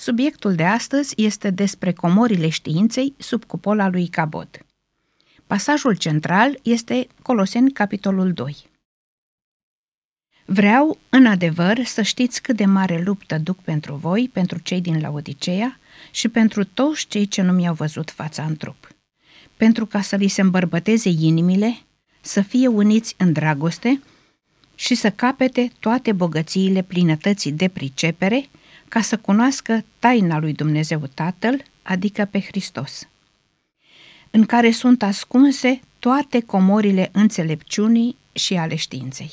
Subiectul de astăzi este despre comorile științei sub cupola lui Cabot. Pasajul central este Coloseni, capitolul 2. Vreau, în adevăr, să știți cât de mare luptă duc pentru voi, pentru cei din Laodiceea și pentru toți cei ce nu mi-au văzut fața în trup. Pentru ca să li se îmbărbăteze inimile, să fie uniți în dragoste și să capete toate bogățiile plinătății de pricepere, ca să cunoască taina lui Dumnezeu Tatăl, adică pe Hristos, în care sunt ascunse toate comorile înțelepciunii și ale științei.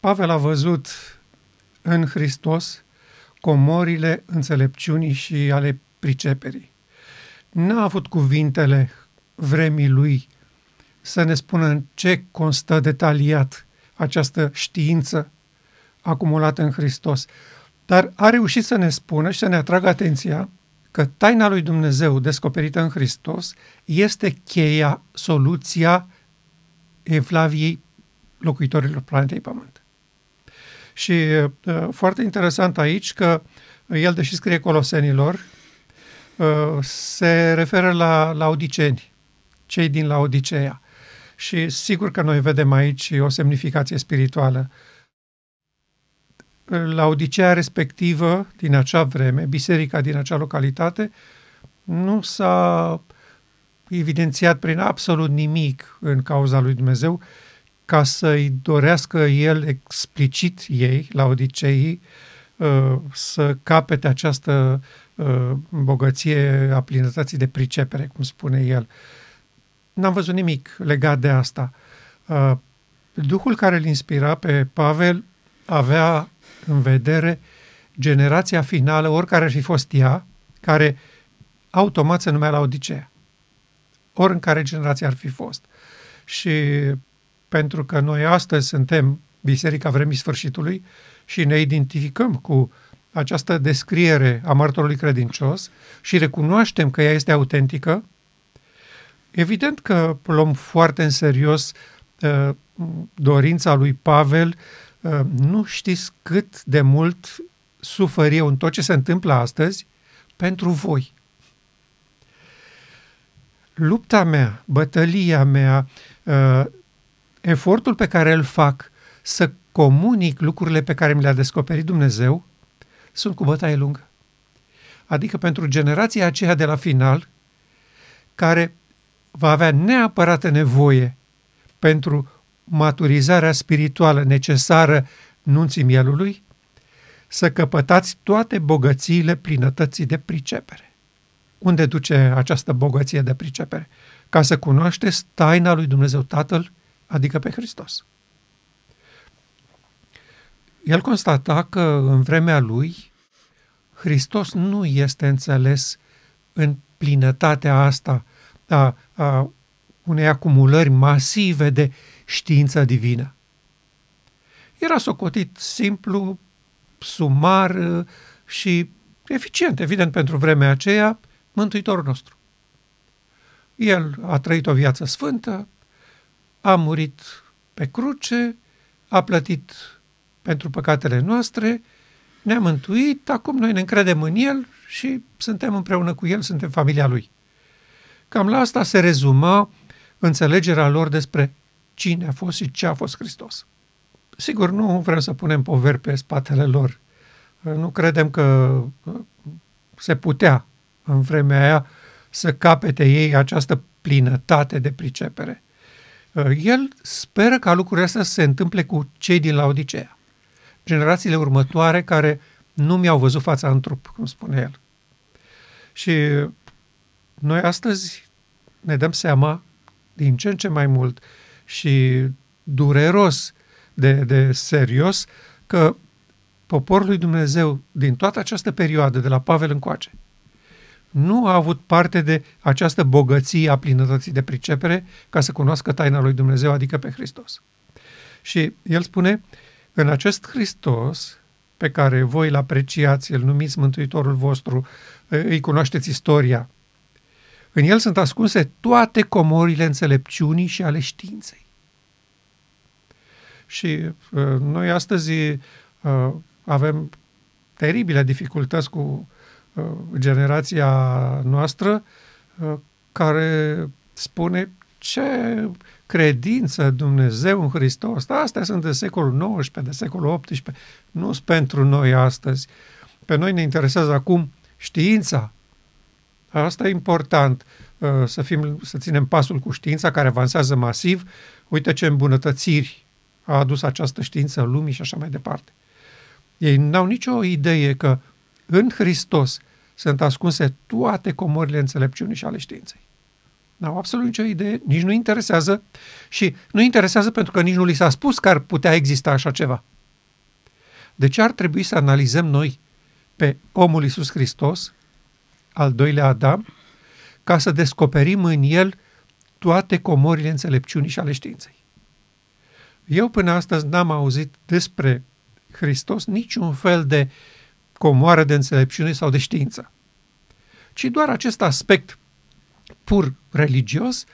Pavel a văzut în Hristos comorile înțelepciunii și ale priceperii. N-a avut cuvintele vremii lui să ne spună în ce constă detaliat această știință acumulată în Hristos, dar a reușit să ne spună și să ne atragă atenția că taina lui Dumnezeu descoperită în Hristos este cheia, soluția evlaviei locuitorilor planetei Pământ. Și uh, foarte interesant aici că el, deși scrie Colosenilor, uh, se referă la, la odiceni, cei din la Odiceea. Și sigur că noi vedem aici o semnificație spirituală. La Odiceea respectivă, din acea vreme, biserica din acea localitate, nu s-a evidențiat prin absolut nimic în cauza lui Dumnezeu, ca să-i dorească el explicit ei, la Odiceii, uh, să capete această uh, bogăție a plinătății de pricepere, cum spune el. N-am văzut nimic legat de asta. Uh, Duhul care îl inspira pe Pavel avea în vedere generația finală, oricare ar fi fost ea, care automat se numea la Odiceea. Ori în care generație ar fi fost. Și pentru că noi astăzi suntem Biserica Vremii Sfârșitului și ne identificăm cu această descriere a martorului credincios și recunoaștem că ea este autentică, evident că luăm foarte în serios uh, dorința lui Pavel, uh, nu știți cât de mult sufăr eu în tot ce se întâmplă astăzi pentru voi. Lupta mea, bătălia mea, uh, efortul pe care îl fac să comunic lucrurile pe care mi le-a descoperit Dumnezeu sunt cu bătaie lungă. Adică pentru generația aceea de la final, care va avea neapărat nevoie pentru maturizarea spirituală necesară nunții mielului, să căpătați toate bogățiile plinătății de pricepere. Unde duce această bogăție de pricepere? Ca să cunoașteți taina lui Dumnezeu Tatăl adică pe Hristos. El constata că în vremea lui Hristos nu este înțeles în plinătatea asta a, a unei acumulări masive de știință divină. Era socotit simplu, sumar și eficient, evident, pentru vremea aceea, Mântuitorul nostru. El a trăit o viață sfântă, a murit pe cruce, a plătit pentru păcatele noastre, ne-a mântuit, acum noi ne încredem în El și suntem împreună cu El, suntem familia Lui. Cam la asta se rezuma înțelegerea lor despre cine a fost și ce a fost Hristos. Sigur, nu vrem să punem poveri pe spatele lor. Nu credem că se putea în vremea aia să capete ei această plinătate de pricepere. Uh, el speră ca lucrurile astea să se întâmple cu cei din Laodicea. Generațiile următoare care nu mi-au văzut fața în trup, cum spune el. Și noi astăzi ne dăm seama din ce în ce mai mult și dureros de, de serios că poporul lui Dumnezeu din toată această perioadă, de la Pavel încoace, nu a avut parte de această bogăție a plinătății de pricepere ca să cunoască taina lui Dumnezeu, adică pe Hristos. Și el spune, în acest Hristos pe care voi îl apreciați, îl numiți Mântuitorul vostru, îi cunoașteți istoria, în el sunt ascunse toate comorile înțelepciunii și ale științei. Și uh, noi astăzi uh, avem teribile dificultăți cu uh, generația noastră uh, care spune ce credință Dumnezeu în Hristos. Astea sunt de secolul XIX, de secolul XVIII, nu sunt pentru noi astăzi. Pe noi ne interesează acum știința. Asta e important, uh, să, fim, să ținem pasul cu știința care avansează masiv. Uite ce îmbunătățiri a adus această știință lumii și așa mai departe. Ei n-au nicio idee că în Hristos sunt ascunse toate comorile înțelepciunii și ale științei. N-au absolut nicio idee, nici nu interesează și nu interesează pentru că nici nu li s-a spus că ar putea exista așa ceva. De ce ar trebui să analizăm noi pe omul Iisus Hristos, al doilea Adam, ca să descoperim în el toate comorile înțelepciunii și ale științei? Eu până astăzi n-am auzit despre Hristos niciun fel de comoară de înțelepciune sau de știință, ci doar acest aspect pur religios,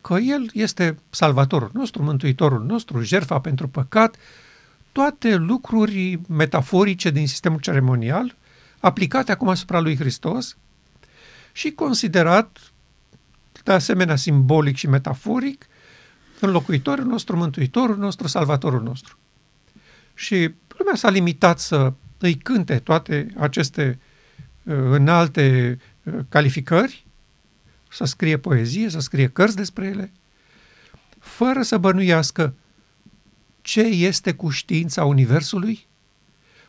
că El este salvatorul nostru, mântuitorul nostru, jertfa pentru păcat, toate lucruri metaforice din sistemul ceremonial, aplicate acum asupra lui Hristos și considerat de asemenea simbolic și metaforic înlocuitorul nostru, mântuitorul nostru, salvatorul nostru. Și lumea s-a limitat să îi cânte toate aceste uh, înalte uh, calificări, să scrie poezie, să scrie cărți despre ele, fără să bănuiască ce este cu știința Universului,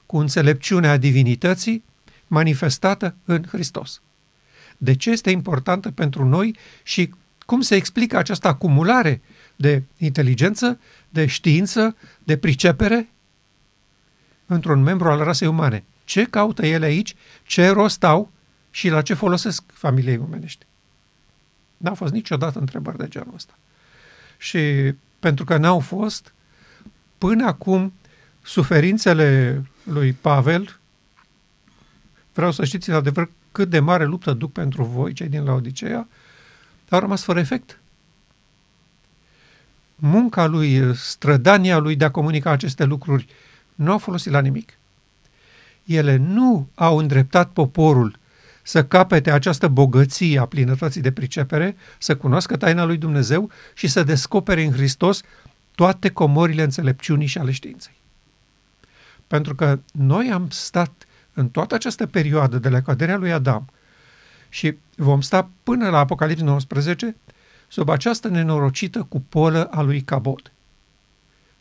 cu înțelepciunea divinității manifestată în Hristos. De ce este importantă pentru noi și cum se explică această acumulare de inteligență, de știință, de pricepere într-un membru al rasei umane. Ce caută ele aici, ce rost au și la ce folosesc familiei omenești? N-au fost niciodată întrebări de genul ăsta. Și pentru că n-au fost, până acum, suferințele lui Pavel, vreau să știți în adevăr cât de mare luptă duc pentru voi, cei din Laodicea, au rămas fără efect. Munca lui, strădania lui de a comunica aceste lucruri nu au folosit la nimic. Ele nu au îndreptat poporul să capete această bogăție a plinătății de pricepere, să cunoască taina lui Dumnezeu și să descopere în Hristos toate comorile înțelepciunii și ale științei. Pentru că noi am stat în toată această perioadă de la căderea lui Adam și vom sta până la Apocalipsa 19 sub această nenorocită cupolă a lui Cabot.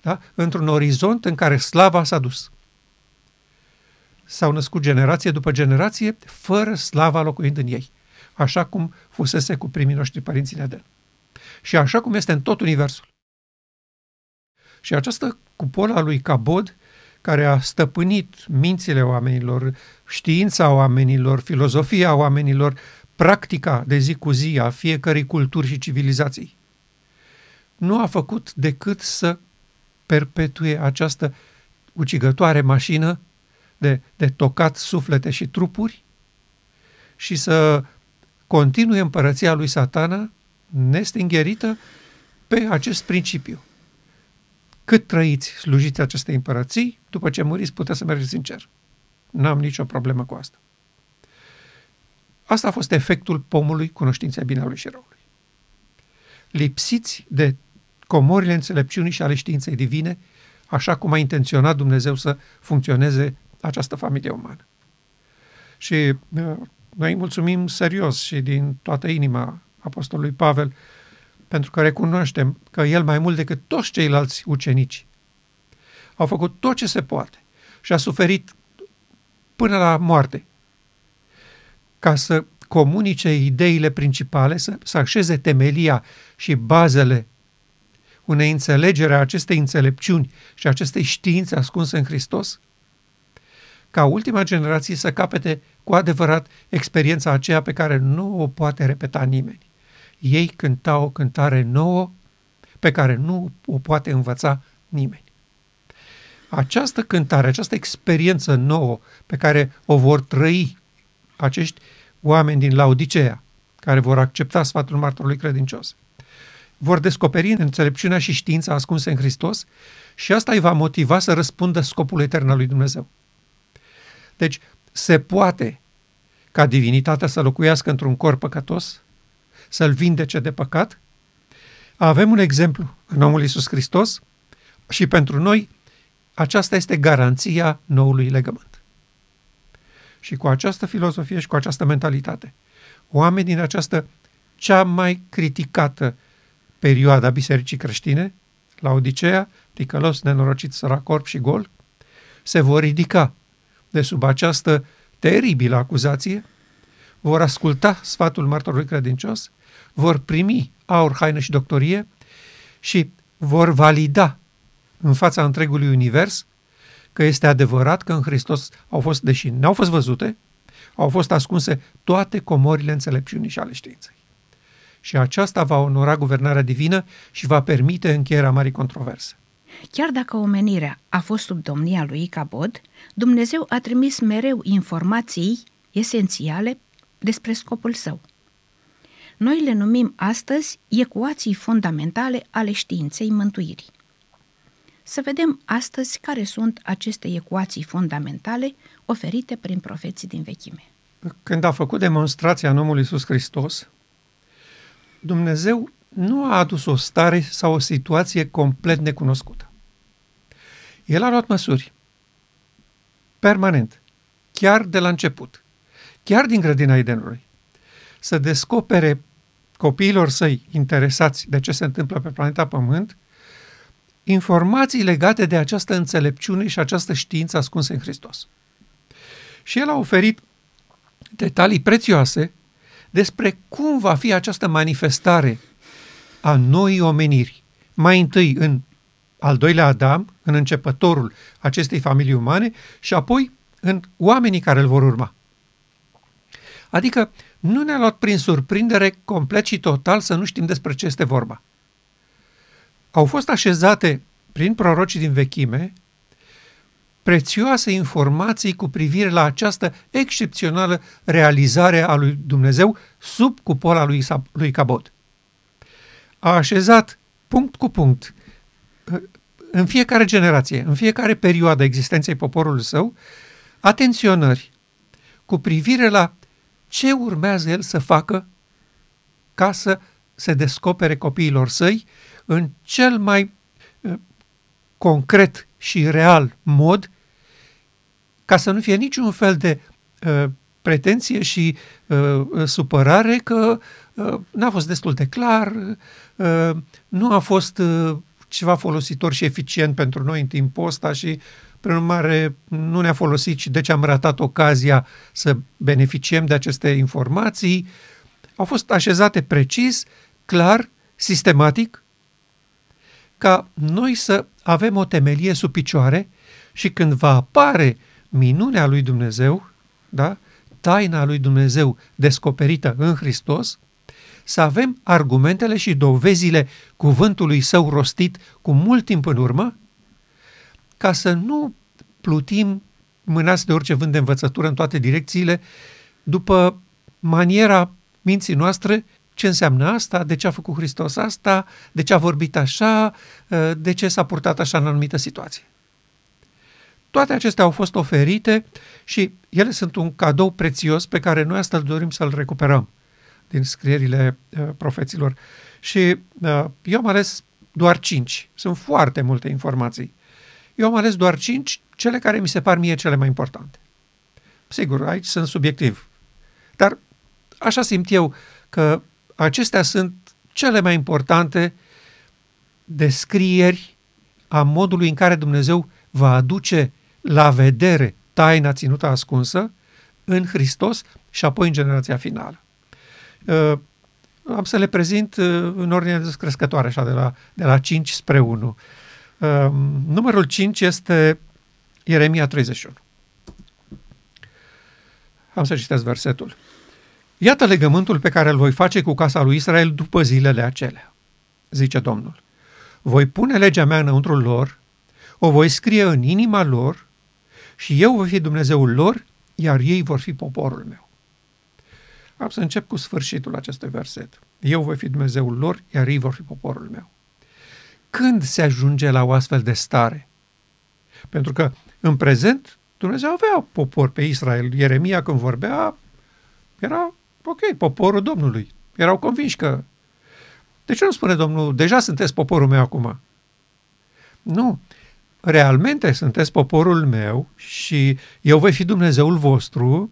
Da? Într-un orizont în care slava s-a dus s-au născut generație după generație, fără slava locuind în ei, așa cum fusese cu primii noștri părinți în Eden. Și așa cum este în tot universul. Și această cupola lui Cabod, care a stăpânit mințile oamenilor, știința oamenilor, filozofia oamenilor, practica de zi cu zi a fiecărei culturi și civilizații, nu a făcut decât să perpetue această ucigătoare mașină de, de tocat suflete și trupuri și să continue împărăția lui satana nestingherită pe acest principiu. Cât trăiți, slujiți acestei împărății, după ce muriți, puteți să mergeți în cer. N-am nicio problemă cu asta. Asta a fost efectul pomului cunoștinței binelui și răului. Lipsiți de comorile înțelepciunii și ale științei divine, așa cum a intenționat Dumnezeu să funcționeze această familie umană. Și uh, noi mulțumim serios și din toată inima Apostolului Pavel pentru că recunoaștem că el mai mult decât toți ceilalți ucenici au făcut tot ce se poate și a suferit până la moarte ca să comunice ideile principale, să, să așeze temelia și bazele unei înțelegere a acestei înțelepciuni și acestei științe ascunse în Hristos, ca ultima generație să capete cu adevărat experiența aceea pe care nu o poate repeta nimeni. Ei cântau o cântare nouă pe care nu o poate învăța nimeni. Această cântare, această experiență nouă pe care o vor trăi acești oameni din Laodicea, care vor accepta sfatul martorului credincios, vor descoperi înțelepciunea și știința ascunse în Hristos și asta îi va motiva să răspundă scopul etern al lui Dumnezeu. Deci se poate ca divinitatea să locuiască într-un corp păcătos, să-l vindece de păcat. Avem un exemplu în omul Iisus Hristos și pentru noi aceasta este garanția noului legământ. Și cu această filozofie și cu această mentalitate, oameni din această cea mai criticată perioadă a bisericii creștine, la Odiseea, ticălos, nenorocit, săracorp și gol, se vor ridica de sub această teribilă acuzație, vor asculta sfatul martorului credincios, vor primi aur, haină și doctorie și vor valida în fața întregului univers că este adevărat că în Hristos au fost, deși n-au fost văzute, au fost ascunse toate comorile înțelepciunii și ale științei. Și aceasta va onora guvernarea divină și va permite încheierea marii controverse. Chiar dacă omenirea a fost sub domnia lui Icabod, Dumnezeu a trimis mereu informații esențiale despre scopul său. Noi le numim astăzi ecuații fundamentale ale științei mântuirii. Să vedem astăzi care sunt aceste ecuații fundamentale oferite prin profeții din vechime. Când a făcut demonstrația în omul Iisus Hristos, Dumnezeu nu a adus o stare sau o situație complet necunoscută. El a luat măsuri permanent, chiar de la început, chiar din grădina Edenului, să descopere copiilor săi interesați de ce se întâmplă pe planeta Pământ, informații legate de această înțelepciune și această știință ascunsă în Hristos. Și el a oferit detalii prețioase despre cum va fi această manifestare a noii omeniri. Mai întâi în al doilea Adam, în începătorul acestei familii umane și apoi în oamenii care îl vor urma. Adică nu ne-a luat prin surprindere complet și total să nu știm despre ce este vorba. Au fost așezate prin prorocii din vechime prețioase informații cu privire la această excepțională realizare a lui Dumnezeu sub cupola lui, lui Cabot. A așezat punct cu punct în fiecare generație, în fiecare perioadă existenței poporului său, atenționări cu privire la ce urmează el să facă ca să se descopere copiilor săi în cel mai uh, concret și real mod, ca să nu fie niciun fel de uh, pretenție și uh, supărare că uh, n-a fost destul de clar, uh, nu a fost uh, ceva folositor și eficient pentru noi în timpul ăsta și, prin urmare, nu ne-a folosit și de ce am ratat ocazia să beneficiem de aceste informații. Au fost așezate precis, clar, sistematic, ca noi să avem o temelie sub picioare și când va apare minunea lui Dumnezeu, da? taina lui Dumnezeu descoperită în Hristos, să avem argumentele și dovezile cuvântului său rostit cu mult timp în urmă, ca să nu plutim mânați de orice vânt de învățătură în toate direcțiile, după maniera minții noastre, ce înseamnă asta, de ce a făcut Hristos asta, de ce a vorbit așa, de ce s-a purtat așa în anumită situație. Toate acestea au fost oferite și ele sunt un cadou prețios pe care noi astăzi dorim să-l recuperăm din scrierile uh, profeților. Și uh, eu am ales doar cinci. Sunt foarte multe informații. Eu am ales doar cinci, cele care mi se par mie cele mai importante. Sigur, aici sunt subiectiv. Dar așa simt eu că acestea sunt cele mai importante descrieri a modului în care Dumnezeu va aduce la vedere taina ținută ascunsă în Hristos și apoi în generația finală. Uh, am să le prezint uh, în ordine descrescătoare, așa, de la, de la 5 spre 1. Uh, numărul 5 este Ieremia 31. Am să citesc versetul. Iată legământul pe care îl voi face cu casa lui Israel după zilele acelea, zice Domnul. Voi pune legea mea înăuntru lor, o voi scrie în inima lor și eu voi fi Dumnezeul lor, iar ei vor fi poporul meu. Am să încep cu sfârșitul acestui verset. Eu voi fi Dumnezeul lor, iar ei vor fi poporul meu. Când se ajunge la o astfel de stare? Pentru că în prezent Dumnezeu avea popor pe Israel. Ieremia când vorbea, era ok, poporul Domnului. Erau convinși că... De ce nu spune Domnul, deja sunteți poporul meu acum? Nu. Realmente sunteți poporul meu și eu voi fi Dumnezeul vostru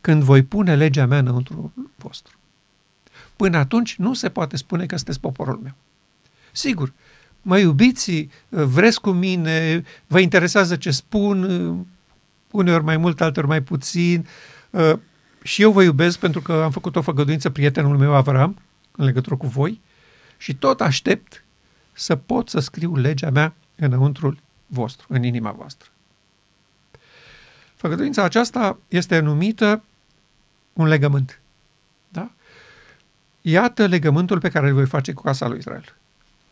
când voi pune legea mea înăuntru vostru. Până atunci nu se poate spune că sunteți poporul meu. Sigur, mă iubiți, vreți cu mine, vă interesează ce spun, uneori mai mult, alteori mai puțin, și eu vă iubesc pentru că am făcut o făgăduință prietenul meu Avram în legătură cu voi și tot aștept să pot să scriu legea mea înăuntrul vostru, în inima voastră. Făgăduința aceasta este numită un legământ. Da? Iată legământul pe care îl voi face cu casa lui Israel.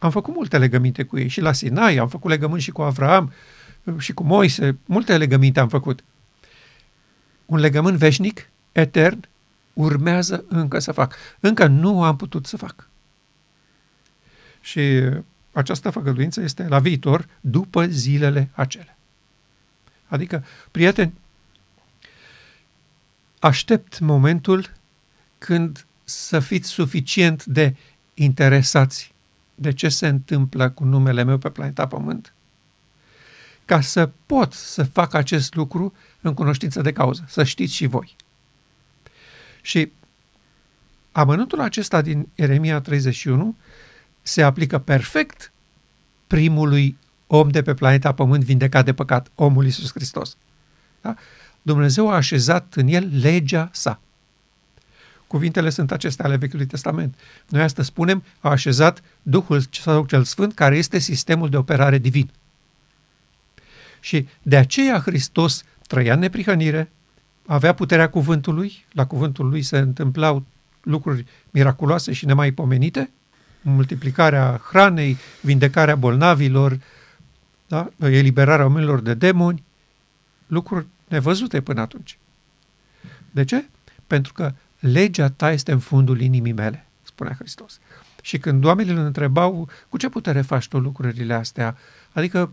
Am făcut multe legăminte cu ei și la Sinai, am făcut legământ și cu Avram și cu Moise, multe legăminte am făcut. Un legământ veșnic, etern, urmează încă să fac. Încă nu am putut să fac. Și această făgăduință este la viitor, după zilele acelea. Adică, prieteni, aștept momentul când să fiți suficient de interesați de ce se întâmplă cu numele meu pe planeta Pământ, ca să pot să fac acest lucru în cunoștință de cauză, să știți și voi. Și amănuntul acesta din Eremia 31 se aplică perfect primului om de pe planeta Pământ vindecat de păcat, omul Iisus Hristos. Da? Dumnezeu a așezat în el legea sa. Cuvintele sunt acestea ale Vechiului Testament. Noi astăzi spunem, a așezat Duhul Său cel Sfânt, care este sistemul de operare divin. Și de aceea Hristos trăia în neprihănire, avea puterea cuvântului, la cuvântul lui se întâmplau lucruri miraculoase și nemaipomenite, multiplicarea hranei, vindecarea bolnavilor, da? eliberarea oamenilor de demoni, lucruri nevăzute până atunci. De ce? Pentru că legea ta este în fundul inimii mele, spunea Hristos. Și când oamenii îl întrebau, cu ce putere faci tu lucrurile astea? Adică,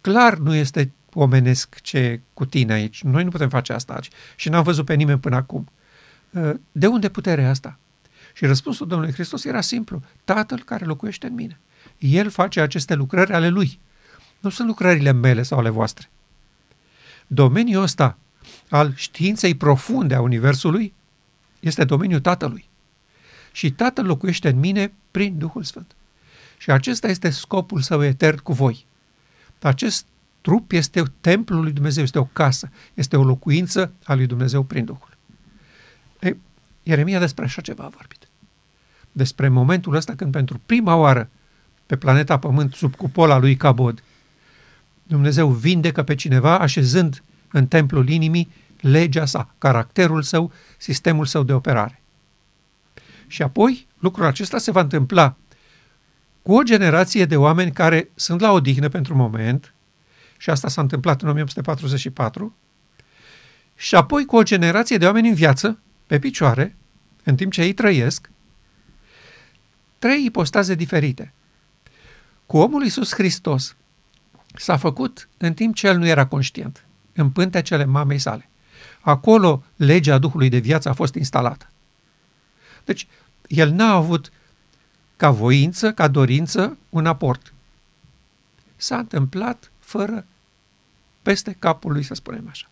clar nu este omenesc ce cu tine aici. Noi nu putem face asta aici. Și n-am văzut pe nimeni până acum. De unde puterea asta? Și răspunsul Domnului Hristos era simplu. Tatăl care locuiește în mine. El face aceste lucrări ale lui. Nu sunt lucrările mele sau ale voastre. Domeniul ăsta al științei profunde a Universului este domeniul Tatălui. Și Tatăl locuiește în mine prin Duhul Sfânt. Și acesta este scopul său etern cu voi. Acest trup este templul lui Dumnezeu, este o casă, este o locuință a lui Dumnezeu prin Duhul. E, Ieremia despre așa ceva a vorbit. Despre momentul ăsta când pentru prima oară pe planeta Pământ, sub cupola lui Cabod, Dumnezeu vindecă pe cineva așezând în templul inimii legea sa, caracterul său, sistemul său de operare. Și apoi lucrul acesta se va întâmpla cu o generație de oameni care sunt la odihnă pentru moment, și asta s-a întâmplat în 1844, și apoi cu o generație de oameni în viață, pe picioare, în timp ce ei trăiesc, trei ipostaze diferite. Cu omul Iisus Hristos s-a făcut în timp ce el nu era conștient, în pântecele mamei sale. Acolo legea Duhului de viață a fost instalată. Deci, el n-a avut ca voință, ca dorință, un aport. S-a întâmplat fără peste capul lui, să spunem așa.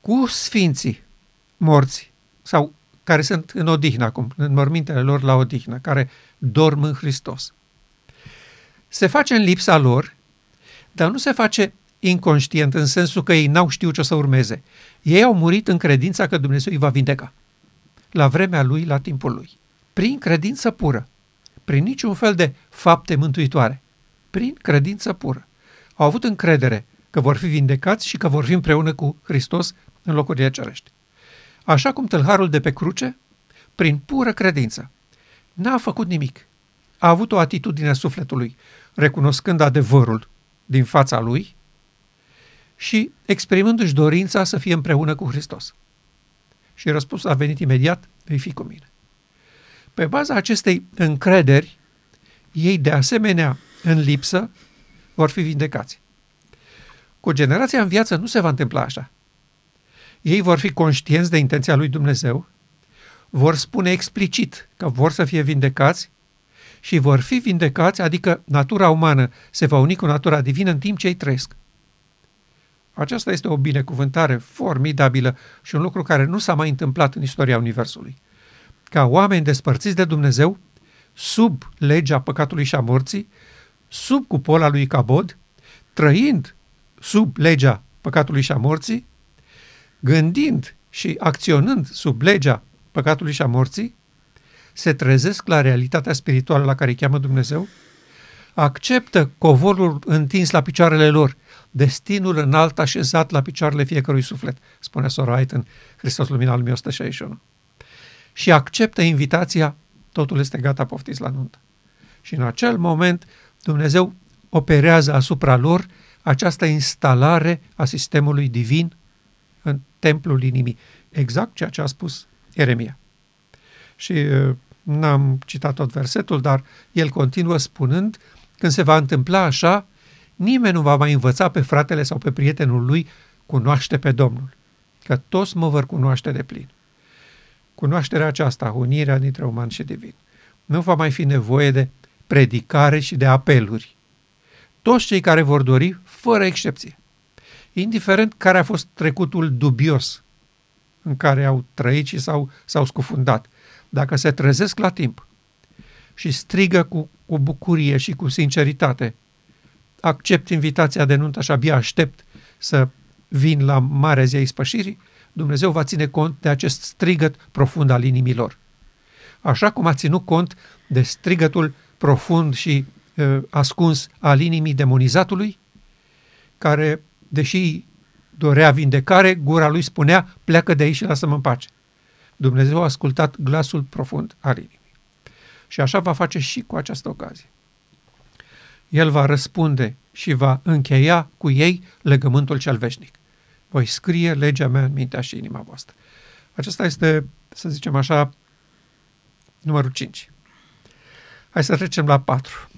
Cu sfinții morți sau care sunt în odihnă acum, în mormintele lor la odihnă, care dorm în Hristos. Se face în lipsa lor, dar nu se face inconștient în sensul că ei n-au știut ce o să urmeze. Ei au murit în credința că Dumnezeu îi va vindeca. La vremea lui, la timpul lui. Prin credință pură. Prin niciun fel de fapte mântuitoare. Prin credință pură. Au avut încredere că vor fi vindecați și că vor fi împreună cu Hristos în locurile cerești. Așa cum tâlharul de pe cruce, prin pură credință, n-a făcut nimic. A avut o atitudine a sufletului, recunoscând adevărul din fața lui și exprimându-și dorința să fie împreună cu Hristos. Și răspunsul a venit imediat, vei fi cu mine. Pe baza acestei încrederi, ei de asemenea în lipsă vor fi vindecați. Cu generația în viață nu se va întâmpla așa. Ei vor fi conștienți de intenția lui Dumnezeu, vor spune explicit că vor să fie vindecați și vor fi vindecați, adică natura umană se va uni cu natura divină în timp ce ei trăiesc. Aceasta este o binecuvântare formidabilă și un lucru care nu s-a mai întâmplat în istoria Universului. Ca oameni despărțiți de Dumnezeu, sub legea păcatului și a morții, sub cupola lui Cabod, trăind sub legea păcatului și a morții, gândind și acționând sub legea păcatului și a morții, se trezesc la realitatea spirituală la care îi cheamă Dumnezeu, acceptă covorul întins la picioarele lor, destinul înalt așezat la picioarele fiecărui suflet, spune Sora White în Hristos Lumina al 1161. Și acceptă invitația, totul este gata, poftiți la nuntă. Și în acel moment Dumnezeu operează asupra lor această instalare a sistemului divin în templul inimii. Exact ceea ce a spus Eremia. Și uh, n-am citat tot versetul, dar el continuă spunând, când se va întâmpla așa, nimeni nu va mai învăța pe fratele sau pe prietenul lui cunoaște pe Domnul, că toți mă vor cunoaște de plin. Cunoașterea aceasta, unirea dintre uman și divin. Nu va mai fi nevoie de predicare și de apeluri. Toți cei care vor dori, fără excepție, indiferent care a fost trecutul dubios în care au trăit și s-au, s-au scufundat, dacă se trezesc la timp și strigă cu, cu bucurie și cu sinceritate, accept invitația de nuntă și abia aștept să vin la marea zi a ispășirii, Dumnezeu va ține cont de acest strigăt profund al inimilor. Așa cum a ținut cont de strigătul profund și uh, ascuns al inimii demonizatului, care, deși dorea vindecare, gura lui spunea, pleacă de aici și lasă-mă în pace. Dumnezeu a ascultat glasul profund al inimii. Și așa va face și cu această ocazie. El va răspunde și va încheia cu ei legământul cel veșnic. Voi scrie legea mea în mintea și inima voastră. Acesta este, să zicem așa, numărul 5. Hai să trecem la 4.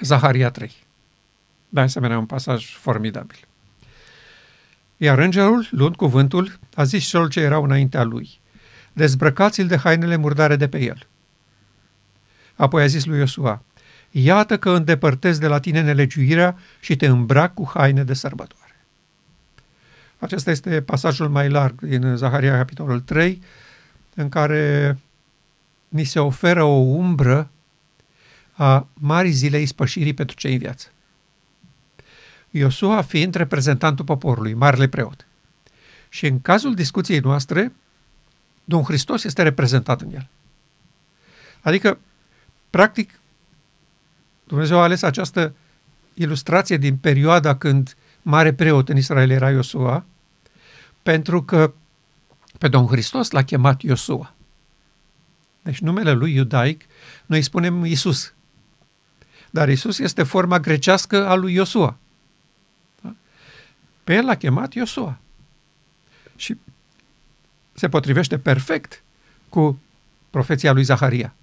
Zaharia 3. De asemenea, un pasaj formidabil. Iar îngerul, luând cuvântul, a zis celor ce erau înaintea lui, dezbrăcați-l de hainele murdare de pe el. Apoi a zis lui Iosua, iată că îndepărtez de la tine nelegiuirea și te îmbrac cu haine de sărbătoare. Acesta este pasajul mai larg din Zaharia, capitolul 3, în care ni se oferă o umbră a marii zilei spășirii pentru cei în viață. Iosua fiind reprezentantul poporului, marele preot. Și în cazul discuției noastre, Domnul Hristos este reprezentat în el. Adică, practic, Dumnezeu a ales această ilustrație din perioada când mare preot în Israel era Iosua, pentru că pe Domnul Hristos l-a chemat Iosua. Deci numele lui iudaic, noi îi spunem Isus. Dar Isus este forma grecească a lui Iosua. Pe el l-a chemat Iosua. Și se potrivește perfect cu profeția lui Zaharia.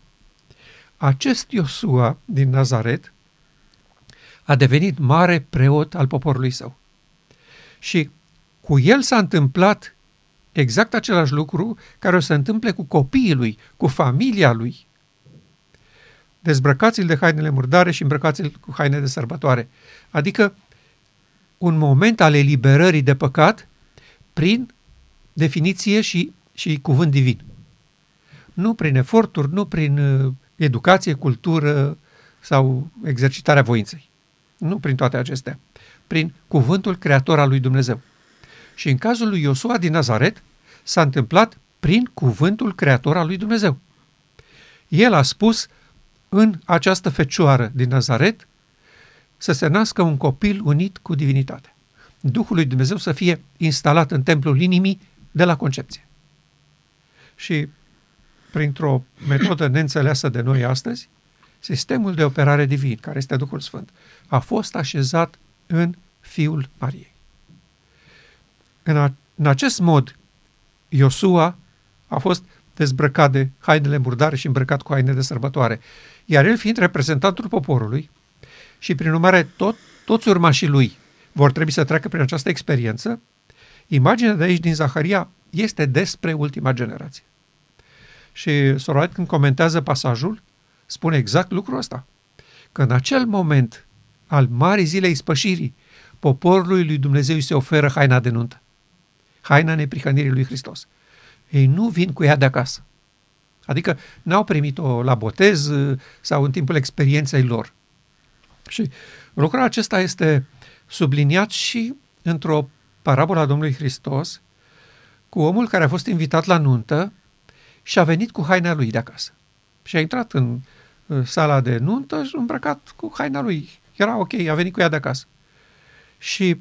Acest Iosua din Nazaret a devenit mare preot al poporului său. Și cu el s-a întâmplat exact același lucru care o să întâmple cu copiii lui, cu familia lui. Dezbrăcați-l de hainele murdare și îmbrăcați-l cu haine de sărbătoare. Adică un moment al eliberării de păcat prin definiție și, și cuvânt divin. Nu prin eforturi, nu prin uh, educație, cultură sau exercitarea voinței. Nu prin toate acestea. Prin cuvântul creator al lui Dumnezeu. Și în cazul lui Iosua din Nazaret s-a întâmplat prin cuvântul creator al lui Dumnezeu. El a spus în această fecioară din Nazaret să se nască un copil unit cu divinitatea. Duhul lui Dumnezeu să fie instalat în templul inimii de la concepție. Și printr-o metodă neînțeleasă de noi astăzi, sistemul de operare divin, care este Duhul Sfânt, a fost așezat în Fiul Mariei. În, a, în acest mod, Iosua a fost dezbrăcat de hainele murdare și îmbrăcat cu haine de sărbătoare, iar el fiind reprezentantul poporului, și prin urmare tot, toți urmașii lui vor trebui să treacă prin această experiență, imaginea de aici din Zaharia este despre ultima generație. Și Soroait când comentează pasajul, spune exact lucrul ăsta. Că în acel moment al marii zilei spășirii, poporului lui Dumnezeu îi se oferă haina de nuntă. Haina neprihănirii lui Hristos. Ei nu vin cu ea de acasă. Adică n-au primit-o la botez uh, sau în timpul experienței lor. Și lucrul acesta este subliniat și într-o parabola Domnului Hristos cu omul care a fost invitat la nuntă și a venit cu haina lui de acasă. Și a intrat în sala de nuntă și îmbrăcat cu haina lui. Era ok, a venit cu ea de acasă. Și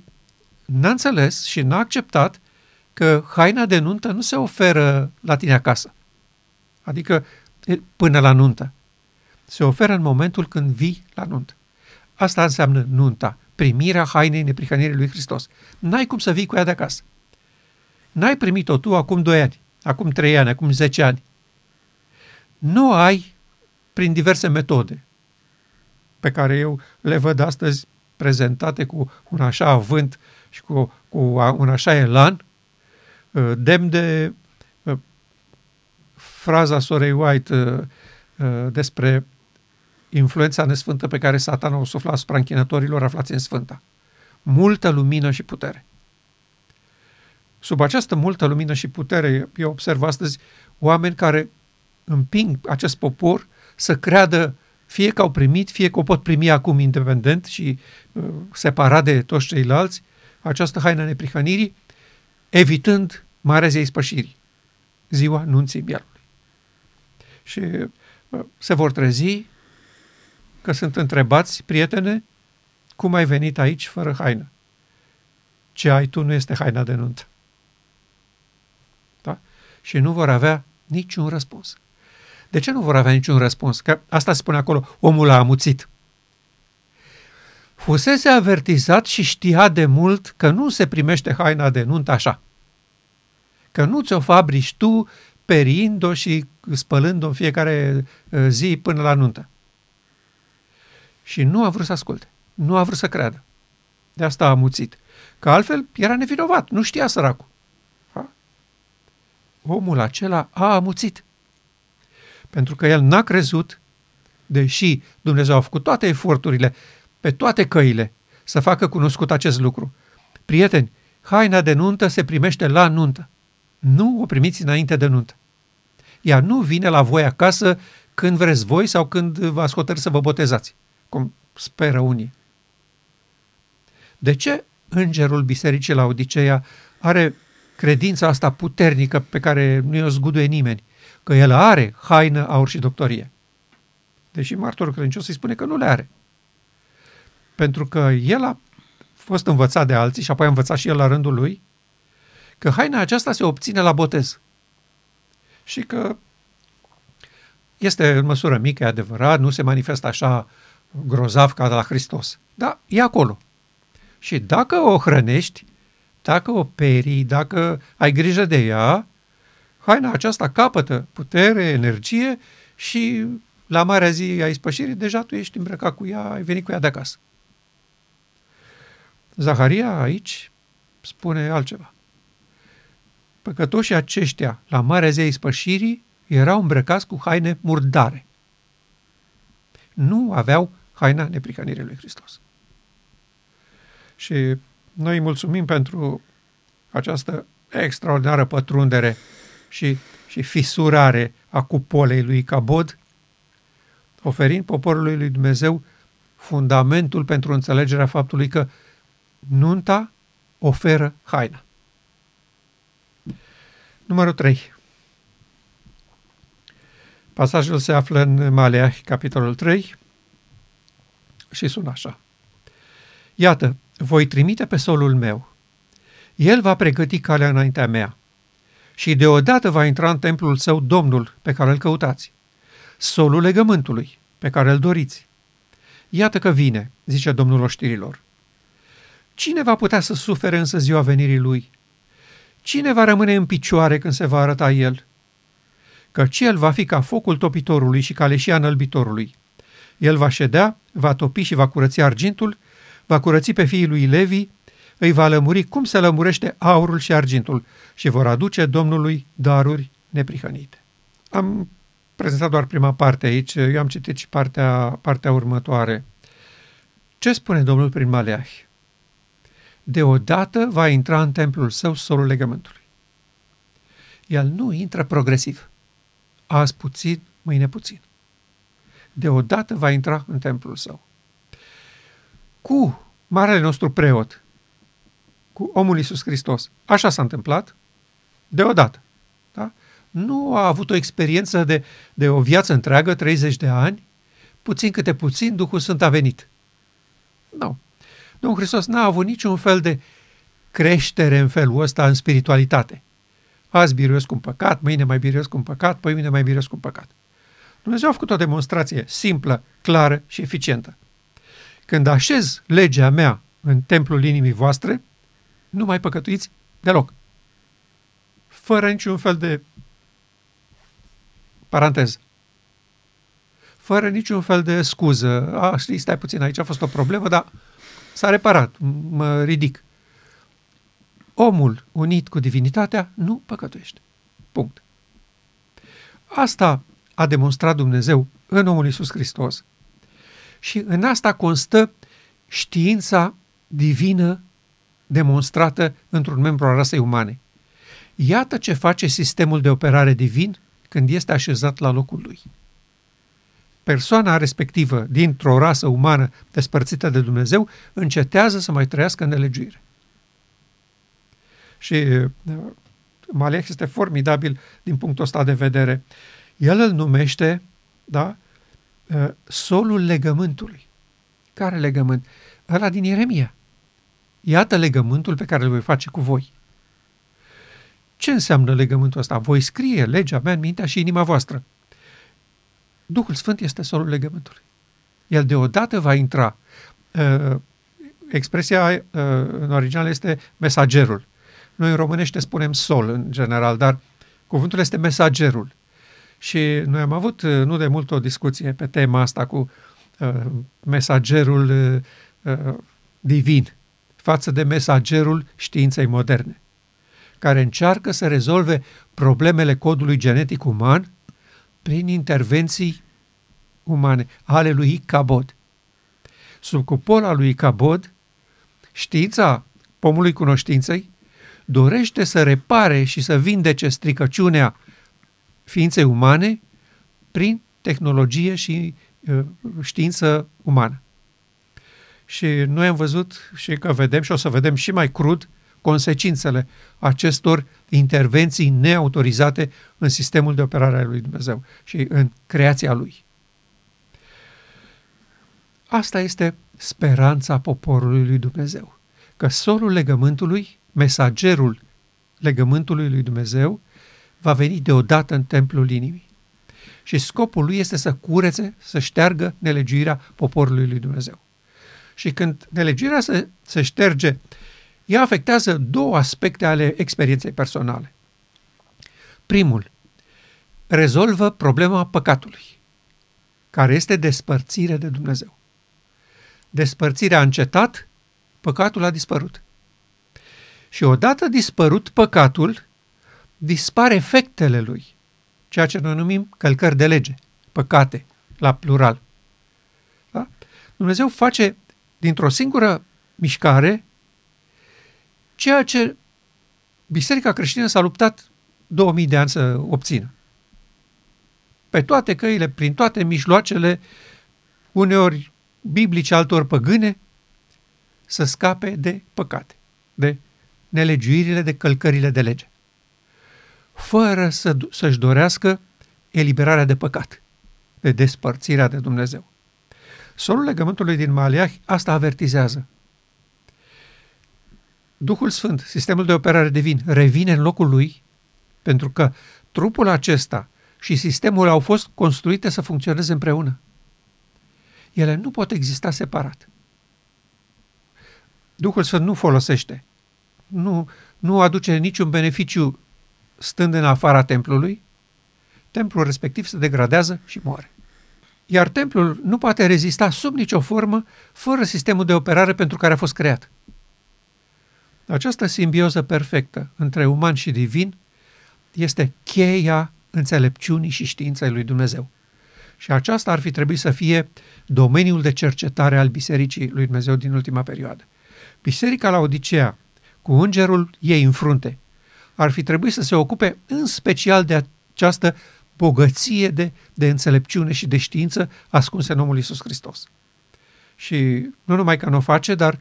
n-a înțeles și n-a acceptat că haina de nuntă nu se oferă la tine acasă. Adică până la nuntă. Se oferă în momentul când vii la nuntă. Asta înseamnă nunta, primirea hainei neprihănirii lui Hristos. N-ai cum să vii cu ea de acasă. N-ai primit-o tu acum 2 ani, acum 3 ani, acum 10 ani. Nu ai prin diverse metode pe care eu le văd astăzi prezentate cu un așa avânt și cu, cu un așa elan, uh, demn de uh, fraza Sorei White uh, despre influența nesfântă pe care satana o sufla asupra închinătorilor aflați în Sfânta. Multă lumină și putere. Sub această multă lumină și putere, eu observ astăzi oameni care împing acest popor să creadă fie că au primit, fie că o pot primi acum independent și uh, separat de toți ceilalți, această haină neprihănirii, evitând Marea Zei Spășirii, ziua nunții mielului. Și uh, se vor trezi că sunt întrebați, prietene, cum ai venit aici fără haină? Ce ai tu nu este haina de nuntă. Da? Și nu vor avea niciun răspuns. De ce nu vor avea niciun răspuns? Că asta spune acolo, omul a amuțit. Fusese avertizat și știa de mult că nu se primește haina de nuntă așa. Că nu ți-o fabrici tu perind-o și spălând-o în fiecare uh, zi până la nuntă. Și nu a vrut să asculte. Nu a vrut să creadă. De asta a amuțit. Că altfel era nevinovat. Nu știa săracul. Ha? Omul acela a amuțit. Pentru că el n-a crezut, deși Dumnezeu a făcut toate eforturile, pe toate căile, să facă cunoscut acest lucru. Prieteni, haina de nuntă se primește la nuntă. Nu o primiți înainte de nuntă. Ea nu vine la voi acasă când vreți voi sau când vă hotărât să vă botezați cum speră unii. De ce îngerul bisericii la Odiseea are credința asta puternică pe care nu i-o zguduie nimeni? Că el are haină, aur și doctorie. Deși martorul credincios îi spune că nu le are. Pentru că el a fost învățat de alții și apoi a învățat și el la rândul lui că haina aceasta se obține la botez. Și că este în măsură mică, e adevărat, nu se manifestă așa grozav ca de la Hristos. Da, e acolo. Și dacă o hrănești, dacă o perii, dacă ai grijă de ea, haina aceasta capătă putere, energie și la marea zi a ispășirii deja tu ești îmbrăcat cu ea, ai venit cu ea de acasă. Zaharia aici spune altceva. Păcătoșii aceștia, la marea zi a ispășirii, erau îmbrăcați cu haine murdare. Nu aveau haina neprihănirii lui Hristos. Și noi mulțumim pentru această extraordinară pătrundere și, și fisurare a cupolei lui Cabod, oferind poporului lui Dumnezeu fundamentul pentru înțelegerea faptului că nunta oferă haina. Numărul 3. Pasajul se află în Maleah, capitolul 3, și sună așa. Iată, voi trimite pe solul meu. El va pregăti calea înaintea mea. Și deodată va intra în templul său Domnul pe care îl căutați. Solul legământului pe care îl doriți. Iată că vine, zice Domnul oștirilor. Cine va putea să sufere însă ziua venirii lui? Cine va rămâne în picioare când se va arăta el? Căci el va fi ca focul topitorului și ca leșia înălbitorului. El va ședea, va topi și va curăți argintul, va curăți pe fiii lui Levi îi va lămuri cum se lămurește aurul și argintul și vor aduce Domnului daruri neprihănite. Am prezentat doar prima parte aici, eu am citit și partea, partea următoare. Ce spune Domnul prin Maleahi? Deodată va intra în templul său solul legământului. El nu intră progresiv. Azi puțin, mâine puțin. Deodată va intra în templul său. Cu marele nostru preot, cu omul Iisus Hristos, așa s-a întâmplat, deodată. Da? Nu a avut o experiență de, de o viață întreagă, 30 de ani, puțin câte puțin Duhul Sfânt a venit. Nu. Domnul Hristos n-a avut niciun fel de creștere în felul ăsta în spiritualitate. Azi biruiesc un păcat, mâine mai biruiesc un păcat, păi mâine mai biruiesc un păcat. Dumnezeu a făcut o demonstrație simplă, clară și eficientă. Când așez legea mea în templul inimii voastre, nu mai păcătuiți deloc. Fără niciun fel de paranteză. Fără niciun fel de scuză. A, știi, stai puțin, aici a fost o problemă, dar s-a reparat, mă ridic. Omul unit cu divinitatea nu păcătuiește. Punct. Asta a demonstrat Dumnezeu în omul Iisus Hristos. Și în asta constă știința divină demonstrată într-un membru al rasei umane. Iată ce face sistemul de operare divin când este așezat la locul lui. Persoana respectivă dintr-o rasă umană despărțită de Dumnezeu încetează să mai trăiască în nelegiuire. Și uh, Malech este formidabil din punctul ăsta de vedere. El îl numește da, uh, solul legământului. Care legământ? Ăla din Ieremia. Iată legământul pe care îl voi face cu voi. Ce înseamnă legământul ăsta? Voi scrie legea mea în mintea și inima voastră. Duhul Sfânt este solul legământului. El deodată va intra. Uh, expresia în original este mesagerul. Noi în românește spunem sol în general, dar cuvântul este mesagerul. Și noi am avut nu de mult o discuție pe tema asta cu uh, mesagerul uh, divin față de mesagerul științei moderne, care încearcă să rezolve problemele codului genetic uman prin intervenții umane, ale lui Icabod. Sub cupola lui Icabod, știința pomului cunoștinței dorește să repare și să vindece stricăciunea ființei umane prin tehnologie și uh, știință umană. Și noi am văzut și că vedem și o să vedem și mai crud consecințele acestor intervenții neautorizate în sistemul de operare al lui Dumnezeu și în creația lui. Asta este speranța poporului lui Dumnezeu, că solul legământului mesagerul legământului lui Dumnezeu va veni deodată în templul inimii. Și scopul lui este să curețe, să șteargă nelegiuirea poporului lui Dumnezeu. Și când nelegiuirea se, se șterge, ea afectează două aspecte ale experienței personale. Primul, rezolvă problema păcatului, care este despărțire de Dumnezeu. Despărțirea a încetat, păcatul a dispărut. Și odată dispărut păcatul, dispar efectele lui, ceea ce noi numim călcări de lege, păcate, la plural. Da? Dumnezeu face dintr-o singură mișcare ceea ce Biserica creștină s-a luptat 2000 de ani să obțină. Pe toate căile, prin toate mijloacele, uneori biblice, altor păgâne, să scape de păcate, de nelegiuirile de călcările de lege, fără să, să-și dorească eliberarea de păcat, de despărțirea de Dumnezeu. Solul legământului din Maliah asta avertizează. Duhul Sfânt, sistemul de operare divin, revine în locul lui pentru că trupul acesta și sistemul au fost construite să funcționeze împreună. Ele nu pot exista separat. Duhul Sfânt nu folosește nu, nu aduce niciun beneficiu stând în afara templului, templul respectiv se degradează și moare. Iar templul nu poate rezista sub nicio formă fără sistemul de operare pentru care a fost creat. Această simbioză perfectă între uman și divin este cheia înțelepciunii și științei lui Dumnezeu. Și aceasta ar fi trebuit să fie domeniul de cercetare al Bisericii lui Dumnezeu din ultima perioadă. Biserica la Odisea, cu îngerul ei în frunte, ar fi trebuit să se ocupe în special de această bogăție de, de înțelepciune și de știință ascunse în omul Iisus Hristos. Și nu numai că nu o face, dar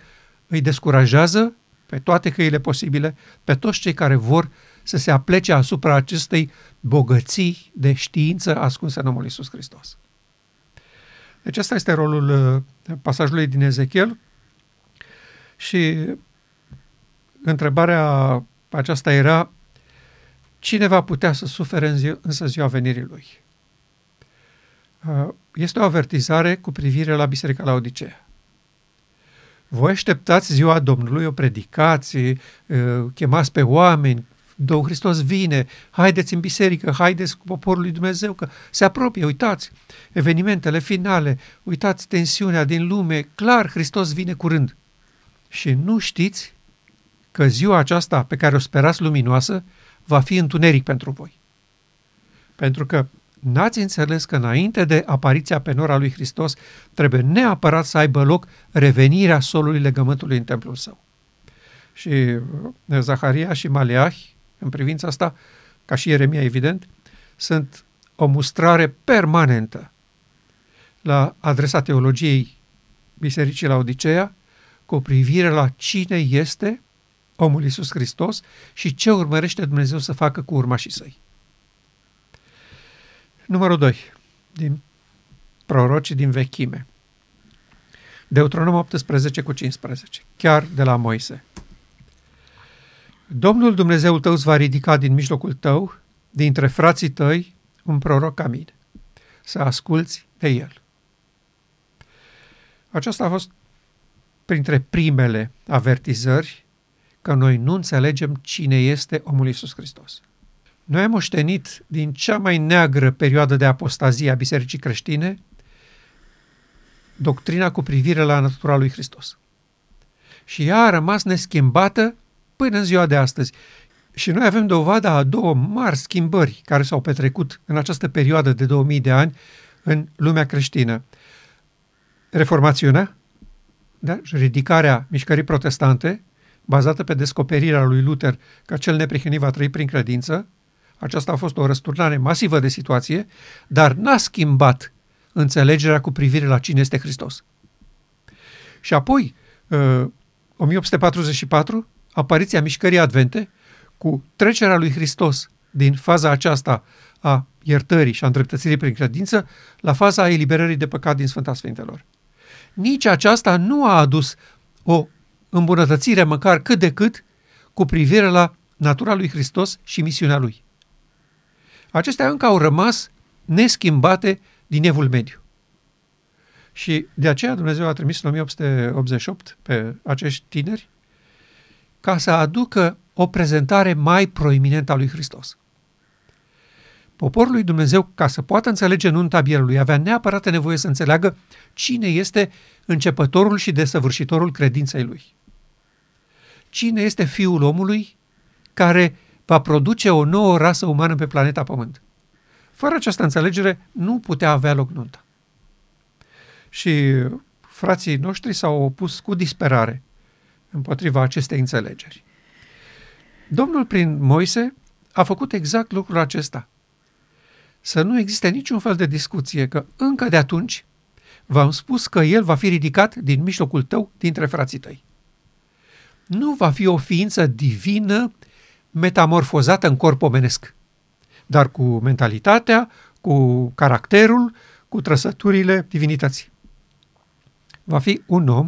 îi descurajează pe toate căile posibile, pe toți cei care vor să se aplece asupra acestei bogății de știință ascunse în omul Iisus Hristos. Deci ăsta este rolul uh, pasajului din Ezechiel și întrebarea aceasta era cine va putea să sufere în zi, însă ziua venirii lui. Uh, este o avertizare cu privire la Biserica la Odisea. Voi așteptați ziua Domnului, o predicație, uh, chemați pe oameni, Domnul Hristos vine, haideți în biserică, haideți cu poporul lui Dumnezeu, că se apropie, uitați, evenimentele finale, uitați tensiunea din lume, clar, Hristos vine curând. Și nu știți că ziua aceasta pe care o sperați luminoasă va fi întuneric pentru voi. Pentru că n-ați înțeles că înainte de apariția pe nora lui Hristos trebuie neapărat să aibă loc revenirea solului legământului în templul său. Și uh, Zaharia și Maleahi în privința asta, ca și Ieremia, evident, sunt o mustrare permanentă la adresa teologiei Bisericii la Odiseea cu privire la cine este omul Iisus Hristos și ce urmărește Dumnezeu să facă cu urmașii săi. Numărul 2. Din prorocii din vechime. Deuteronom 18 cu 15. Chiar de la Moise. Domnul Dumnezeul tău îți va ridica din mijlocul tău, dintre frații tăi, un proroc ca mine, să asculți de el. Aceasta a fost printre primele avertizări că noi nu înțelegem cine este omul Iisus Hristos. Noi am moștenit din cea mai neagră perioadă de apostazie a Bisericii creștine doctrina cu privire la natura lui Hristos. Și ea a rămas neschimbată până în ziua de astăzi. Și noi avem dovada a două mari schimbări care s-au petrecut în această perioadă de 2000 de ani în lumea creștină. Reformațiunea, da? ridicarea mișcării protestante, bazată pe descoperirea lui Luther că cel neprihănit va trăi prin credință, aceasta a fost o răsturnare masivă de situație, dar n-a schimbat înțelegerea cu privire la cine este Hristos. Și apoi, 1844, uh, apariția mișcării advente, cu trecerea lui Hristos din faza aceasta a iertării și a îndreptățirii prin credință la faza a eliberării de păcat din Sfânta Sfintelor. Nici aceasta nu a adus o îmbunătățire măcar cât de cât cu privire la natura lui Hristos și misiunea lui. Acestea încă au rămas neschimbate din evul mediu. Și de aceea Dumnezeu a trimis în 1888 pe acești tineri ca să aducă o prezentare mai proeminentă a lui Hristos. Poporul lui Dumnezeu, ca să poată înțelege nunta bierului, avea neapărat nevoie să înțeleagă cine este începătorul și desăvârșitorul credinței lui. Cine este fiul omului care va produce o nouă rasă umană pe planeta Pământ. Fără această înțelegere nu putea avea loc nunta. Și frații noștri s-au opus cu disperare împotriva acestei înțelegeri. Domnul, prin Moise, a făcut exact lucrul acesta. Să nu existe niciun fel de discuție că încă de atunci v-am spus că el va fi ridicat din mijlocul tău dintre frații tăi. Nu va fi o ființă divină metamorfozată în corp omenesc, dar cu mentalitatea, cu caracterul, cu trăsăturile divinității. Va fi un om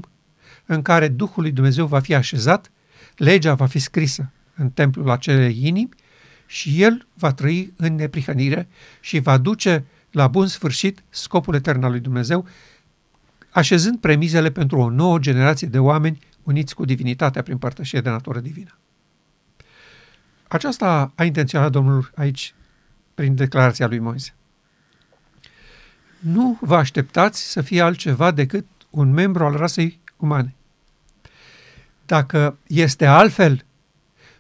în care Duhul lui Dumnezeu va fi așezat, legea va fi scrisă în templul acelei inimi și el va trăi în neprihănire și va duce la bun sfârșit scopul etern al lui Dumnezeu, așezând premizele pentru o nouă generație de oameni uniți cu divinitatea prin părtășie de natură divină. Aceasta a intenționat Domnul aici prin declarația lui Moise. Nu vă așteptați să fie altceva decât un membru al rasei umane. dacă este altfel,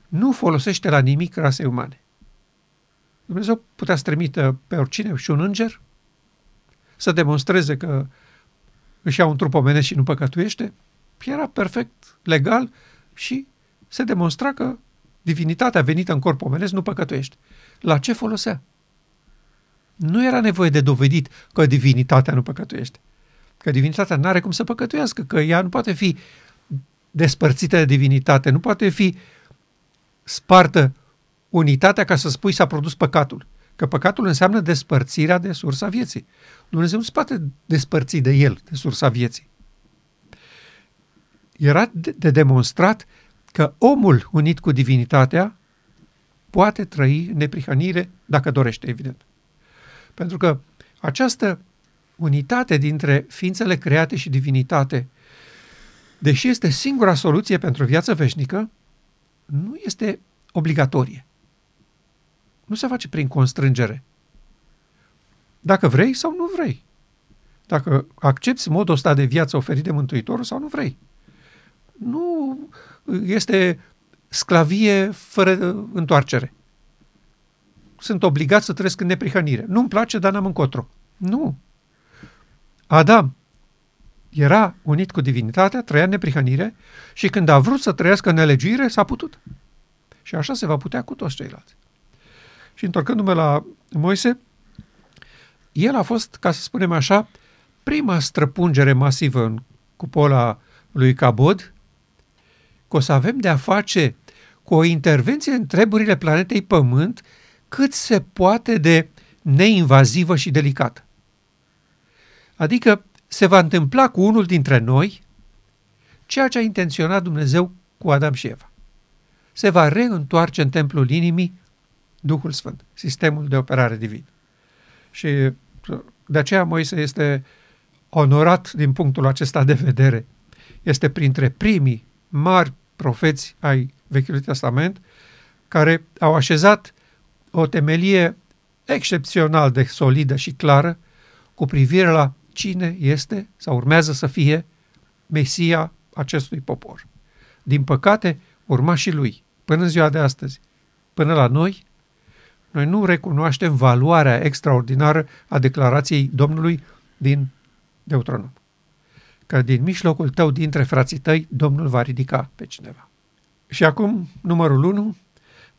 nu folosește la nimic rasei umane. Dumnezeu putea să trimită pe oricine și un înger să demonstreze că își ia un trup omenesc și nu păcătuiește, era perfect legal și se demonstra că divinitatea venită în corp omenesc nu păcătuiește. La ce folosea? Nu era nevoie de dovedit că divinitatea nu păcătuiește. Că divinitatea nu are cum să păcătuiască, că ea nu poate fi despărțită de divinitate, nu poate fi spartă unitatea ca să spui s-a produs păcatul. Că păcatul înseamnă despărțirea de sursa vieții. Dumnezeu nu se poate despărți de el, de sursa vieții. Era de, de demonstrat că omul unit cu divinitatea poate trăi în neprihănire dacă dorește, evident. Pentru că această unitate dintre ființele create și divinitate, deși este singura soluție pentru viață veșnică, nu este obligatorie. Nu se face prin constrângere. Dacă vrei sau nu vrei. Dacă accepti modul ăsta de viață oferit de Mântuitorul sau nu vrei. Nu este sclavie fără întoarcere. Sunt obligat să trăiesc în neprihănire. Nu-mi place, dar n-am încotro. Nu. Adam era unit cu divinitatea, trăia în neprihănire și când a vrut să trăiască în nelegiuire, s-a putut. Și așa se va putea cu toți ceilalți. Și întorcându-mă la Moise, el a fost, ca să spunem așa, prima străpungere masivă în cupola lui Cabod, că o să avem de a face cu o intervenție în treburile planetei Pământ cât se poate de neinvazivă și delicată. Adică se va întâmpla cu unul dintre noi ceea ce a intenționat Dumnezeu cu Adam și Eva. Se va reîntoarce în templul inimii Duhul Sfânt, sistemul de operare divin. Și de aceea Moise este onorat din punctul acesta de vedere. Este printre primii mari profeți ai Vechiului Testament care au așezat o temelie excepțional de solidă și clară cu privire la cine este sau urmează să fie Mesia acestui popor. Din păcate, urmașii lui, până în ziua de astăzi, până la noi, noi nu recunoaștem valoarea extraordinară a declarației Domnului din Deuteronom. Că din mijlocul tău, dintre frații tăi, Domnul va ridica pe cineva. Și acum, numărul 1,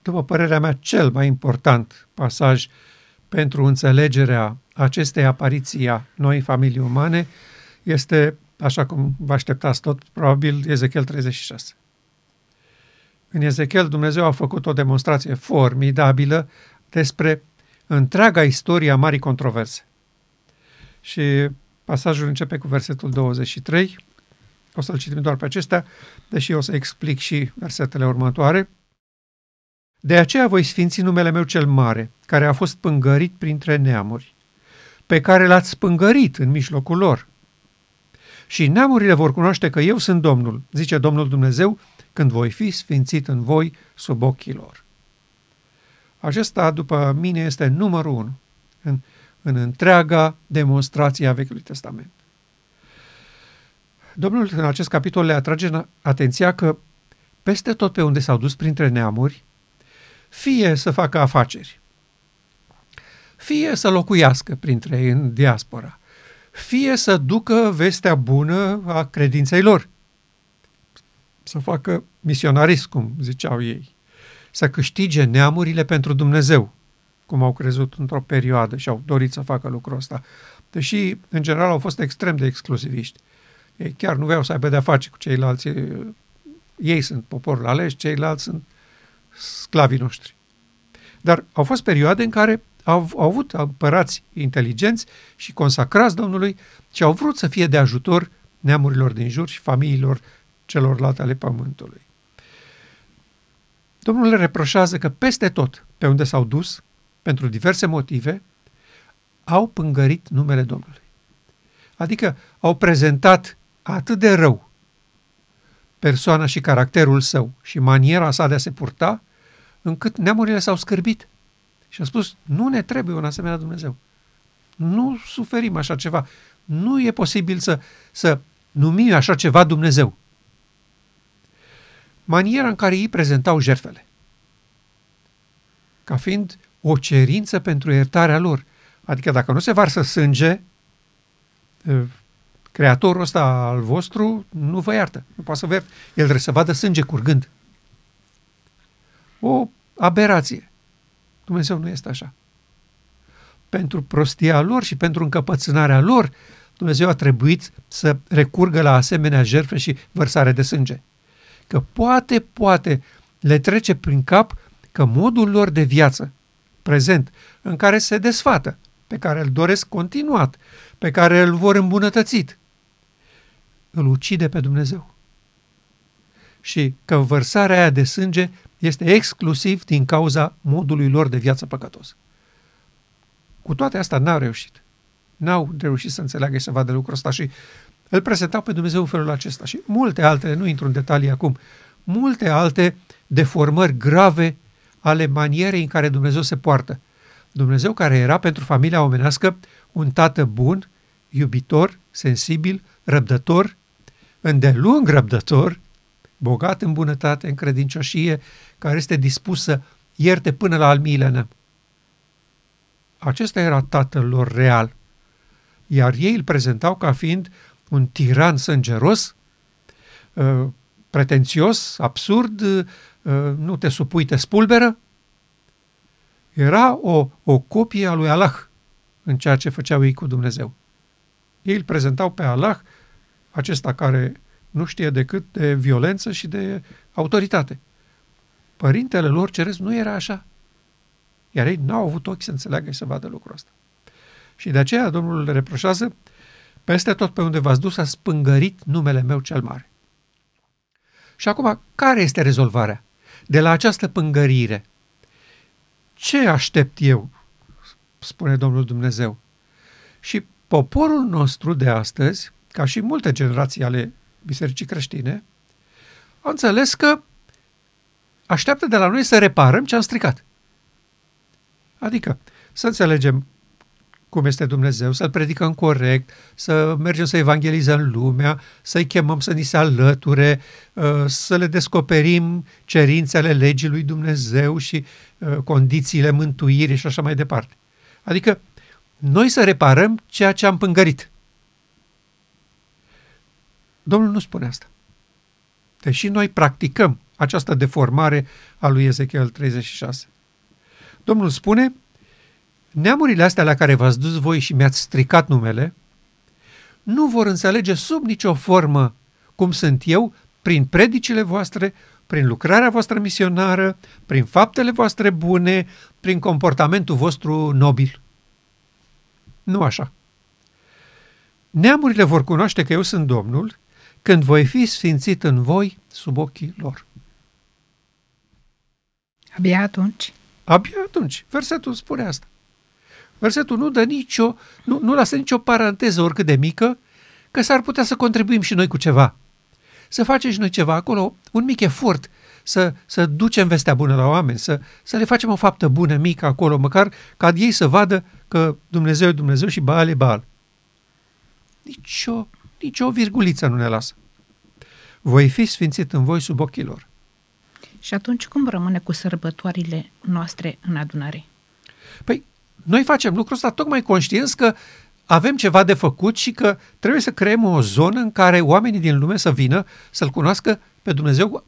după părerea mea, cel mai important pasaj pentru înțelegerea acestei apariții a noi familii umane este, așa cum vă așteptați tot, probabil Ezechiel 36. În Ezechiel Dumnezeu a făcut o demonstrație formidabilă despre întreaga istorie a marii controverse. Și pasajul începe cu versetul 23, o să-l citim doar pe acestea, deși o să explic și versetele următoare. De aceea voi sfinți numele meu cel mare, care a fost pângărit printre neamuri, pe care l-ați spângărit în mijlocul lor. Și neamurile vor cunoaște că eu sunt Domnul, zice Domnul Dumnezeu, când voi fi sfințit în voi sub ochii lor. Acesta, după mine, este numărul unu în, în întreaga demonstrație a Vechiului Testament. Domnul în acest capitol le atrage atenția că peste tot pe unde s-au dus printre neamuri, fie să facă afaceri, fie să locuiască printre ei în diaspora, fie să ducă vestea bună a credinței lor, să facă misionarism, cum ziceau ei, să câștige neamurile pentru Dumnezeu, cum au crezut într-o perioadă și au dorit să facă lucrul ăsta. Deși, în general, au fost extrem de exclusiviști. Ei chiar nu vreau să aibă de-a face cu ceilalți. Ei sunt poporul ales, ceilalți sunt sclavii noștri. Dar au fost perioade în care au, au avut împărați inteligenți și consacrați Domnului și au vrut să fie de ajutor neamurilor din jur și familiilor celorlalte ale pământului. Domnul le reproșează că peste tot pe unde s-au dus, pentru diverse motive, au pângărit numele Domnului. Adică au prezentat atât de rău persoana și caracterul său și maniera sa de a se purta, încât neamurile s-au scârbit și au spus, nu ne trebuie un asemenea Dumnezeu. Nu suferim așa ceva. Nu e posibil să, să numim așa ceva Dumnezeu. maniera în care ei prezentau jertfele. Ca fiind o cerință pentru iertarea lor. Adică dacă nu se varsă sânge, creatorul ăsta al vostru nu vă iartă. Nu poate să vă iartă. El trebuie să vadă sânge curgând. O aberație. Dumnezeu nu este așa. Pentru prostia lor și pentru încăpățânarea lor, Dumnezeu a trebuit să recurgă la asemenea jertfe și vărsare de sânge. Că poate, poate le trece prin cap că modul lor de viață prezent, în care se desfată, pe care îl doresc continuat, pe care îl vor îmbunătățit, îl ucide pe Dumnezeu. Și că vărsarea aia de sânge este exclusiv din cauza modului lor de viață păcătos. Cu toate astea n-au reușit. N-au reușit să înțeleagă și să vadă lucrul ăsta și îl prezentau pe Dumnezeu în felul acesta. Și multe altele, nu intru în detalii acum, multe alte deformări grave ale manierei în care Dumnezeu se poartă. Dumnezeu care era pentru familia omenească un tată bun, iubitor, sensibil, răbdător, îndelung răbdător, bogat în bunătate, în credincioșie, care este dispus să ierte până la al miilea Acesta era tatăl lor real. Iar ei îl prezentau ca fiind un tiran sângeros, uh, pretențios, absurd, uh, nu te supui, te spulberă. Era o, o copie a lui Allah în ceea ce făceau ei cu Dumnezeu. Ei îl prezentau pe Allah, acesta care nu știe decât de violență și de autoritate. Părintele lor ceresc nu era așa. Iar ei n-au avut ochi să înțeleagă și să vadă lucrul ăsta. Și de aceea Domnul le reproșează, peste tot pe unde v-ați dus a spângărit numele meu cel mare. Și acum, care este rezolvarea? De la această pângărire, ce aștept eu? Spune Domnul Dumnezeu. Și poporul nostru de astăzi, ca și multe generații ale bisericii creștine, au înțeles că așteaptă de la noi să reparăm ce am stricat. Adică să înțelegem cum este Dumnezeu, să-L predicăm corect, să mergem să evangelizăm lumea, să-i chemăm să ni se alăture, uh, să le descoperim cerințele legii lui Dumnezeu și uh, condițiile mântuirii și așa mai departe. Adică noi să reparăm ceea ce am pângărit. Domnul nu spune asta. Deși noi practicăm această deformare a lui Ezechiel 36. Domnul spune, neamurile astea la care v-ați dus voi și mi-ați stricat numele, nu vor înțelege sub nicio formă cum sunt eu prin predicile voastre, prin lucrarea voastră misionară, prin faptele voastre bune, prin comportamentul vostru nobil. Nu așa. Neamurile vor cunoaște că eu sunt Domnul când voi fi sfințit în voi sub ochii lor. Abia atunci? Abia atunci. Versetul spune asta. Versetul nu dă nicio, nu, nu lasă nicio paranteză oricât de mică, că s-ar putea să contribuim și noi cu ceva. Să facem și noi ceva acolo, un mic efort, să, să ducem vestea bună la oameni, să, să le facem o faptă bună, mică acolo, măcar ca ei să vadă că Dumnezeu e Dumnezeu și Baal e Baal. Nici o, nici o virguliță nu ne lasă. Voi fi sfințit în voi sub ochii lor. Și atunci cum rămâne cu sărbătorile noastre în adunare? Păi, noi facem lucrul ăsta tocmai conștienți că avem ceva de făcut și că trebuie să creăm o zonă în care oamenii din lume să vină să-L cunoască pe Dumnezeu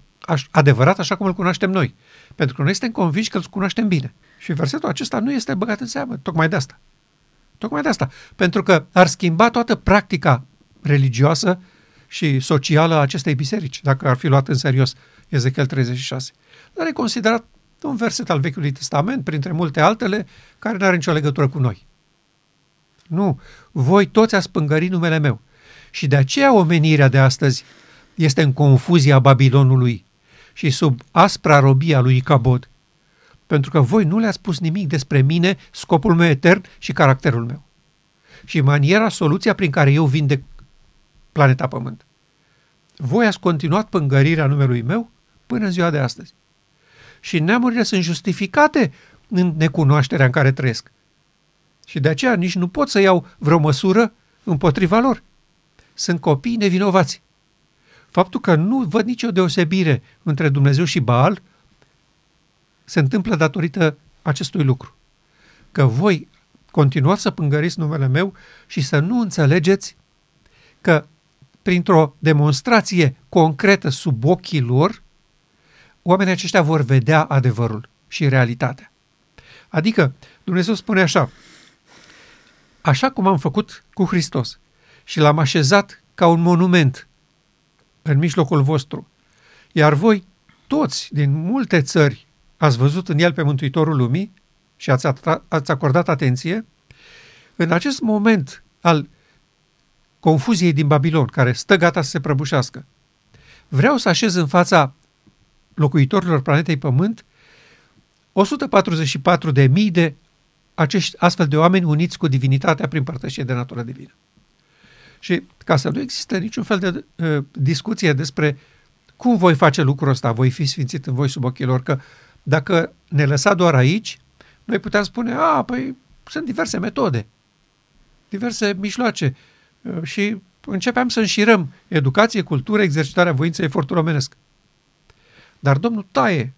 adevărat așa cum îl cunoaștem noi. Pentru că noi suntem convinși că îl cunoaștem bine. Și versetul acesta nu este băgat în seamă, tocmai de asta. Tocmai de asta. Pentru că ar schimba toată practica religioasă și socială a acestei biserici, dacă ar fi luat în serios Ezechiel 36. Dar e considerat un verset al Vechiului Testament, printre multe altele, care nu are nicio legătură cu noi. Nu, voi toți ați pângărit numele meu. Și de aceea omenirea de astăzi este în confuzia Babilonului și sub aspra robia lui Icabod. Pentru că voi nu le-ați spus nimic despre mine, scopul meu etern și caracterul meu. Și maniera, soluția prin care eu vindec planeta Pământ. Voi ați continuat pângărirea numelui meu până în ziua de astăzi. Și neamurile sunt justificate în necunoașterea în care trăiesc. Și de aceea nici nu pot să iau vreo măsură împotriva lor. Sunt copii nevinovați. faptul că nu văd nicio deosebire între Dumnezeu și Baal se întâmplă datorită acestui lucru. Că voi continuați să pângăriți numele meu și să nu înțelegeți că printr-o demonstrație concretă sub ochii lor, oamenii aceștia vor vedea adevărul și realitatea. Adică Dumnezeu spune așa, așa cum am făcut cu Hristos și l-am așezat ca un monument în mijlocul vostru, iar voi toți din multe țări ați văzut în el pe Mântuitorul Lumii și ați, ați acordat atenție, în acest moment al confuziei din Babilon, care stă gata să se prăbușească, vreau să așez în fața locuitorilor planetei Pământ 144 de mii de acești astfel de oameni uniți cu divinitatea prin părtășie de natură divină. Și ca să nu există niciun fel de uh, discuție despre cum voi face lucrul ăsta, voi fi sfințit în voi sub ochii lor, că dacă ne lăsa doar aici, noi puteam spune, a, păi sunt diverse metode, diverse mijloace uh, și începeam să înșirăm educație, cultură, exercitarea voinței, efortul omenesc. Dar Domnul taie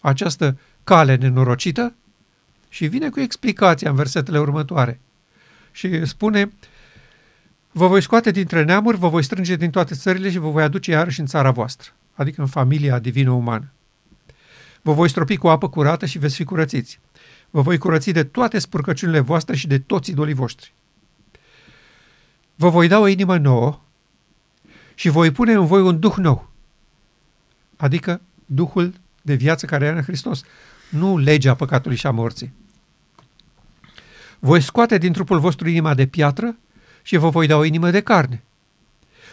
această cale nenorocită și vine cu explicația în versetele următoare. Și spune, vă voi scoate dintre neamuri, vă voi strânge din toate țările și vă voi aduce iarăși în țara voastră, adică în familia divină-umană. Vă voi stropi cu apă curată și veți fi curățiți. Vă voi curăți de toate spurcăciunile voastre și de toți idolii voștri. Vă voi da o inimă nouă și voi pune în voi un duh nou, adică Duhul de viață care era în Hristos, nu legea păcatului și a morții. Voi scoate din trupul vostru inima de piatră și vă voi da o inimă de carne.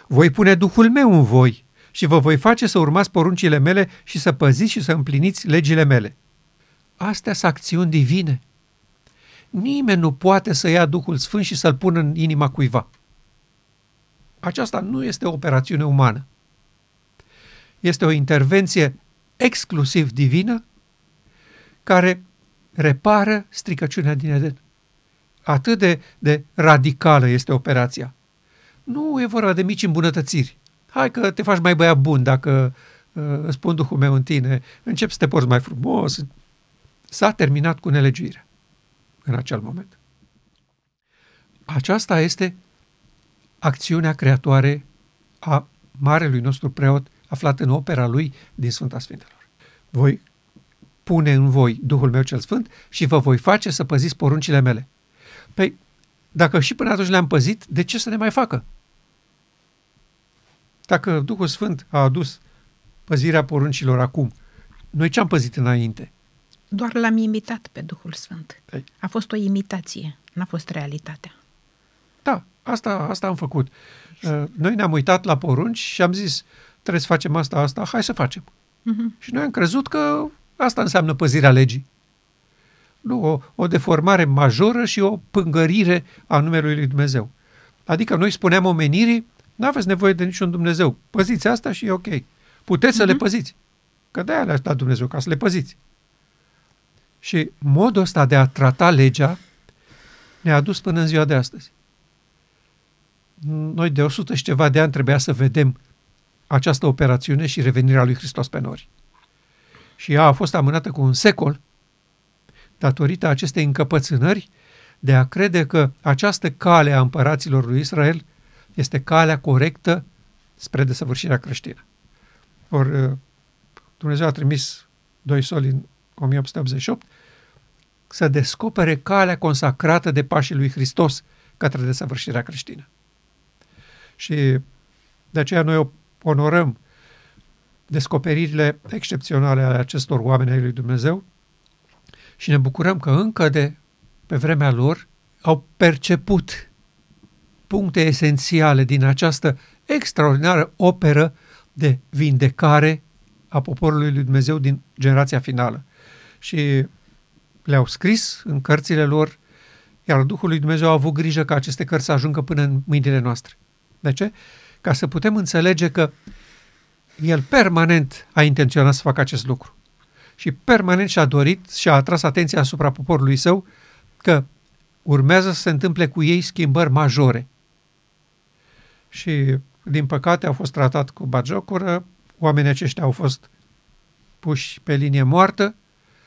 Voi pune Duhul meu în voi și vă voi face să urmați poruncile mele și să păziți și să împliniți legile mele. Astea sunt acțiuni divine. Nimeni nu poate să ia Duhul Sfânt și să-l pună în inima cuiva. Aceasta nu este o operațiune umană. Este o intervenție exclusiv divină care repară stricăciunea din Eden. Atât de, de radicală este operația. Nu e vorba de mici îmbunătățiri. Hai că te faci mai băiat bun dacă uh, îți pun Duhul meu în tine, începi să te porți mai frumos. S-a terminat cu nelegiuirea în acel moment. Aceasta este acțiunea creatoare a marelui nostru preot aflat în opera lui din Sfânta Sfintelor. Voi pune în voi Duhul meu cel Sfânt și vă voi face să păziți poruncile mele. Păi, dacă și până atunci le-am păzit, de ce să ne mai facă? Dacă Duhul Sfânt a adus păzirea poruncilor acum, noi ce am păzit înainte? Doar l-am imitat pe Duhul Sfânt. Păi. A fost o imitație, n-a fost realitatea. Da, asta, asta am făcut. Uh, noi ne-am uitat la porunci și am zis, trebuie să facem asta, asta, hai să facem. Uh-huh. Și noi am crezut că asta înseamnă păzirea legii. Nu, o, o deformare majoră și o pângărire a numelui lui Dumnezeu. Adică noi spuneam omenirii, nu aveți nevoie de niciun Dumnezeu. Păziți asta și e ok. Puteți uh-huh. să le mhm. păziți. Că de-aia le-a dat Dumnezeu, ca să le păziți. Și modul ăsta de a trata legea ne-a adus până în ziua de astăzi. Noi de 100 și ceva de ani trebuia să vedem această operațiune și revenirea lui Hristos pe nori. Și ea a fost amânată cu un secol datorită acestei încăpățânări de a crede că această cale a împăraților lui Israel este calea corectă spre desăvârșirea creștină. Ori uh, Dumnezeu a trimis doi soli în 1888 să descopere calea consacrată de pașii lui Hristos către desăvârșirea creștină. Și de aceea noi onorăm descoperirile excepționale ale acestor oameni ai lui Dumnezeu și ne bucurăm că încă de pe vremea lor au perceput puncte esențiale din această extraordinară operă de vindecare a poporului lui Dumnezeu din generația finală. Și le-au scris în cărțile lor, iar Duhul lui Dumnezeu a avut grijă ca aceste cărți să ajungă până în mâinile noastre. De ce? Ca să putem înțelege că el permanent a intenționat să facă acest lucru. Și permanent și-a dorit și a atras atenția asupra poporului său că urmează să se întâmple cu ei schimbări majore. Și din păcate, au fost tratat cu bagiocură, oamenii aceștia au fost puși pe linie moartă,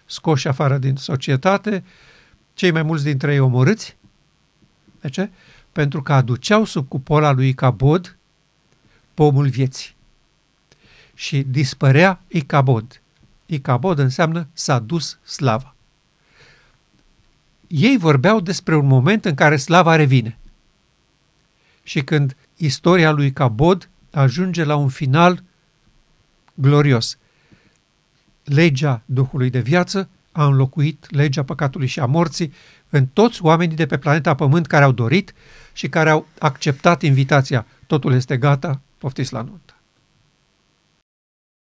scoși afară din societate, cei mai mulți dintre ei omorâți. De ce? Pentru că aduceau sub cupola lui Icabod pomul vieții. Și dispărea Icabod. Icabod înseamnă s-a dus slava. Ei vorbeau despre un moment în care slava revine. Și când istoria lui Cabod ajunge la un final glorios. Legea Duhului de viață a înlocuit legea păcatului și a morții în toți oamenii de pe planeta Pământ care au dorit și care au acceptat invitația. Totul este gata, poftiți la nuntă.